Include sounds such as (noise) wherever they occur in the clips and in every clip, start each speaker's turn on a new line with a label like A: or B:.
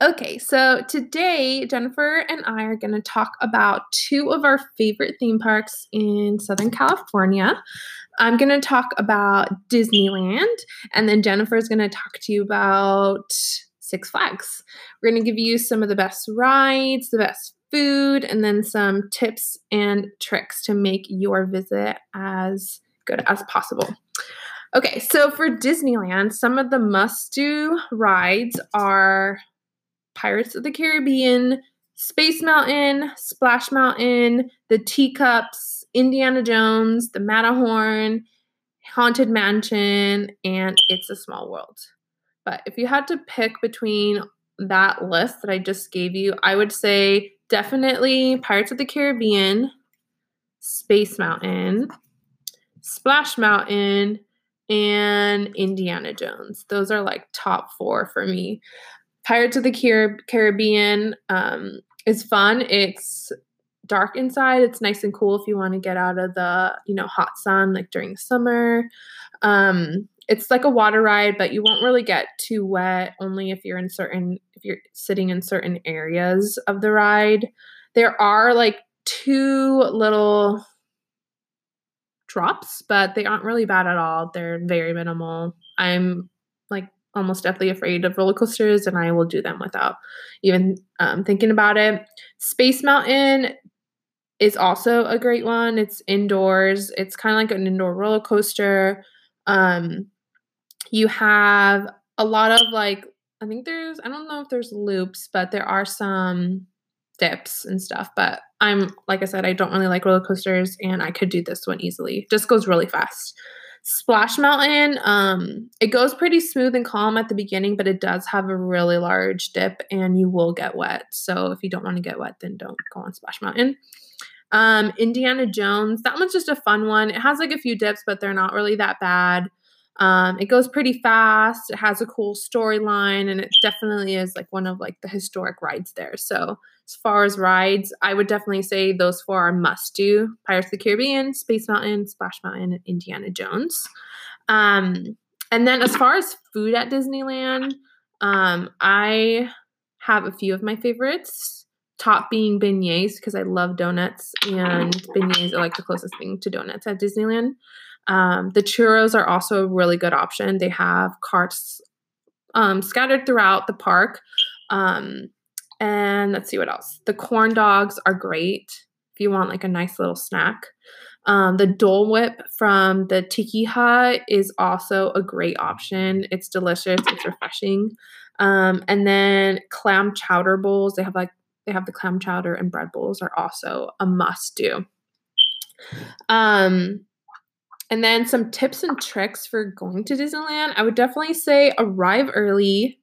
A: Okay, so today Jennifer and I are going to talk about two of our favorite theme parks in Southern California. I'm going to talk about Disneyland, and then Jennifer is going to talk to you about Six Flags. We're going to give you some of the best rides, the best food, and then some tips and tricks to make your visit as good as possible. Okay, so for Disneyland, some of the must do rides are Pirates of the Caribbean, Space Mountain, Splash Mountain, the Teacups, Indiana Jones, the Matterhorn, Haunted Mansion, and It's a Small World. But if you had to pick between that list that I just gave you, I would say definitely Pirates of the Caribbean, Space Mountain, Splash Mountain, and Indiana Jones. Those are like top four for me. Pirates of the Car- Caribbean um, is fun. It's dark inside. It's nice and cool if you want to get out of the you know hot sun like during summer. Um, it's like a water ride, but you won't really get too wet. Only if you're in certain if you're sitting in certain areas of the ride. There are like two little drops, but they aren't really bad at all. They're very minimal. I'm like almost deathly afraid of roller coasters, and I will do them without even um, thinking about it. Space Mountain is also a great one. It's indoors. It's kind of like an indoor roller coaster. Um, you have a lot of like I think there's I don't know if there's loops, but there are some dips and stuff. But I'm like I said, I don't really like roller coasters, and I could do this one easily. Just goes really fast. Splash Mountain, um, it goes pretty smooth and calm at the beginning, but it does have a really large dip and you will get wet. So if you don't want to get wet, then don't go on Splash Mountain. Um, Indiana Jones, that one's just a fun one. It has like a few dips, but they're not really that bad. Um, it goes pretty fast. It has a cool storyline, and it definitely is like one of like the historic rides there. So as far as rides, I would definitely say those four are must do: Pirates of the Caribbean, Space Mountain, Splash Mountain, and Indiana Jones. Um, and then as far as food at Disneyland, um, I have a few of my favorites. Top being beignets because I love donuts, and beignets are like the closest thing to donuts at Disneyland. Um, the churros are also a really good option. They have carts um, scattered throughout the park. Um, and let's see what else. The corn dogs are great if you want like a nice little snack. Um, the Dole Whip from the Tiki Hut is also a great option. It's delicious. It's refreshing. Um, and then clam chowder bowls. They have like they have the clam chowder and bread bowls are also a must do. Um, and then some tips and tricks for going to Disneyland. I would definitely say arrive early.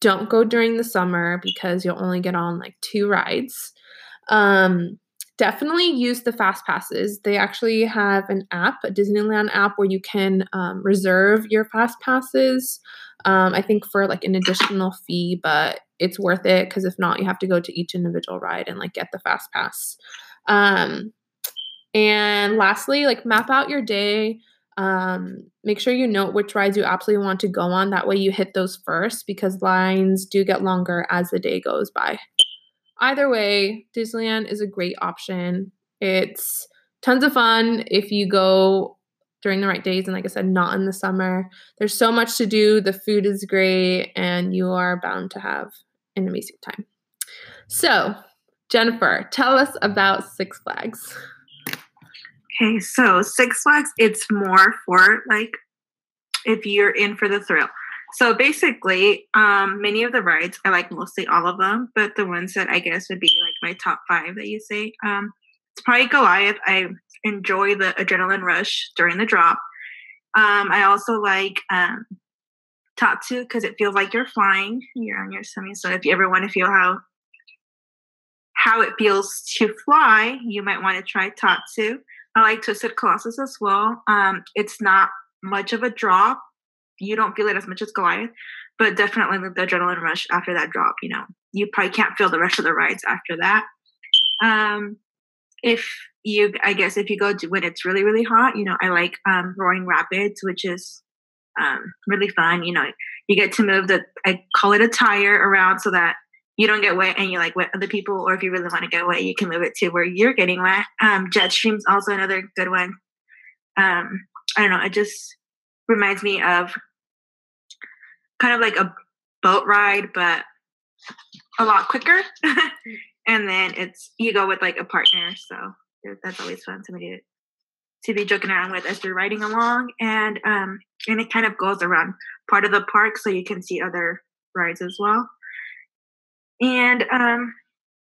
A: Don't go during the summer because you'll only get on like two rides. Um, definitely use the fast passes. They actually have an app, a Disneyland app, where you can um, reserve your fast passes. Um, I think for like an additional fee, but it's worth it because if not, you have to go to each individual ride and like get the fast pass. Um, and lastly, like map out your day. Um, make sure you note which rides you absolutely want to go on. That way you hit those first because lines do get longer as the day goes by. Either way, Disneyland is a great option. It's tons of fun if you go during the right days and like I said, not in the summer. There's so much to do, the food is great, and you are bound to have an amazing time. So, Jennifer, tell us about Six Flags.
B: Okay, so Six Flags, it's more for like if you're in for the thrill. So basically, um, many of the rides, I like mostly all of them, but the ones that I guess would be like my top five that you say, um, it's probably Goliath. I enjoy the adrenaline rush during the drop. Um, I also like um, Tatsu because it feels like you're flying. You're on your semi. So if you ever want to feel how how it feels to fly, you might want to try Tatsu. I like Twisted Colossus as well. Um, it's not much of a drop. You don't feel it as much as Goliath, but definitely the adrenaline rush after that drop. You know, you probably can't feel the rest of the rides after that. Um, if you, I guess, if you go to when it's really really hot, you know, I like um, Roaring Rapids, which is um, really fun. You know, you get to move the I call it a tire around so that you don't get wet and you like wet other people, or if you really want to get wet, you can move it to where you're getting wet. Um, Jetstream's also another good one. Um, I don't know, it just reminds me of kind of like a boat ride, but a lot quicker. (laughs) and then it's you go with like a partner, so that's always fun. Somebody to, to be joking around with as you're riding along, and um, and it kind of goes around part of the park, so you can see other rides as well. And um,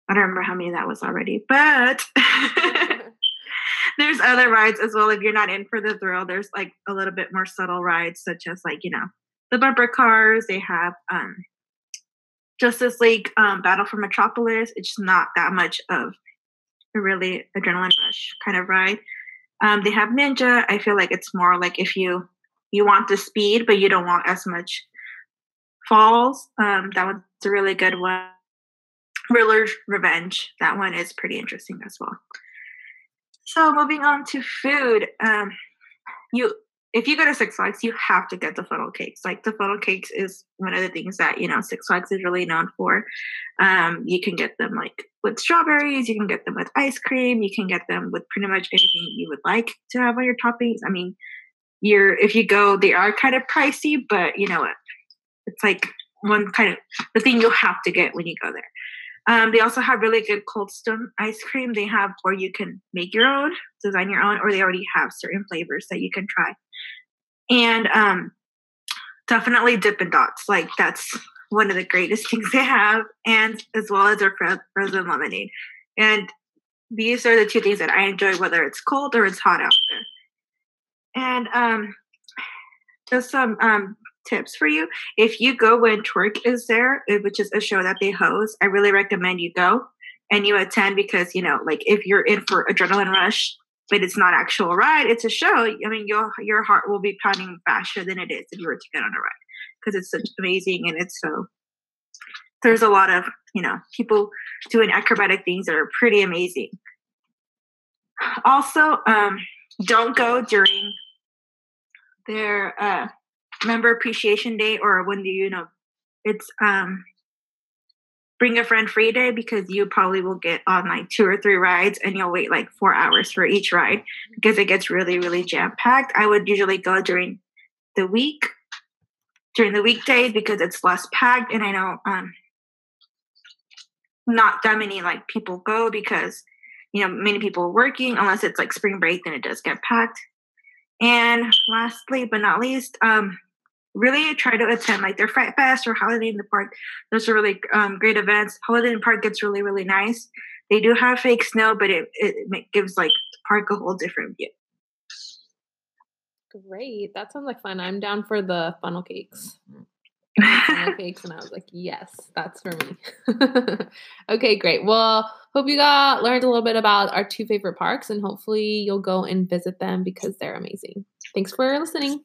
B: I don't remember how many that was already, but (laughs) there's other rides as well. If you're not in for the thrill, there's like a little bit more subtle rides, such as like you know the bumper cars. They have um, Justice League um, Battle for Metropolis. It's not that much of a really adrenaline rush kind of ride. Um, they have Ninja. I feel like it's more like if you you want the speed, but you don't want as much falls. Um, that one's a really good one. Riddler's Revenge. That one is pretty interesting as well. So moving on to food. Um, you if you go to Six Flags, you have to get the funnel cakes. Like the funnel cakes is one of the things that you know Six Flags is really known for. Um, you can get them like with strawberries. You can get them with ice cream. You can get them with pretty much anything you would like to have on your toppings. I mean, you're if you go, they are kind of pricey, but you know what? It's like one kind of the thing you'll have to get when you go there. Um, they also have really good Cold Stone ice cream. They have, or you can make your own, design your own, or they already have certain flavors that you can try. And um, definitely Dippin' Dots. Like that's one of the greatest (laughs) things they have, and as well as their frozen lemonade. And these are the two things that I enjoy, whether it's cold or it's hot out there. And um, just some um, tips for you. If you go when Twerk is there, eh, which is a show that they host, I really recommend you go and you attend because, you know, like if you're in for adrenaline rush, but it's not actual ride, it's a show. I mean, your your heart will be pounding faster than it is if you were to get on a ride because it's such amazing and it's so. There's a lot of you know people doing acrobatic things that are pretty amazing. Also, um, don't go during their uh, member appreciation day or when do you know it's um bring a friend free day because you probably will get on like two or three rides and you'll wait like four hours for each ride because it gets really really jam packed i would usually go during the week during the weekdays because it's less packed and i know um not that many like people go because you know many people are working unless it's like spring break then it does get packed. And lastly but not least um really try to attend like their Fright Fest or Holiday in the Park. Those are really um, great events. Holiday in the Park gets really, really nice. They do have fake snow, but it, it gives like the park a whole different view.
A: Great. That sounds like fun. I'm down for the funnel cakes. (laughs) funnel cakes, and I was like, yes, that's for me. (laughs) okay, great. Well, hope you got learned a little bit about our two favorite parks, and hopefully you'll go and visit them because they're amazing. Thanks for listening.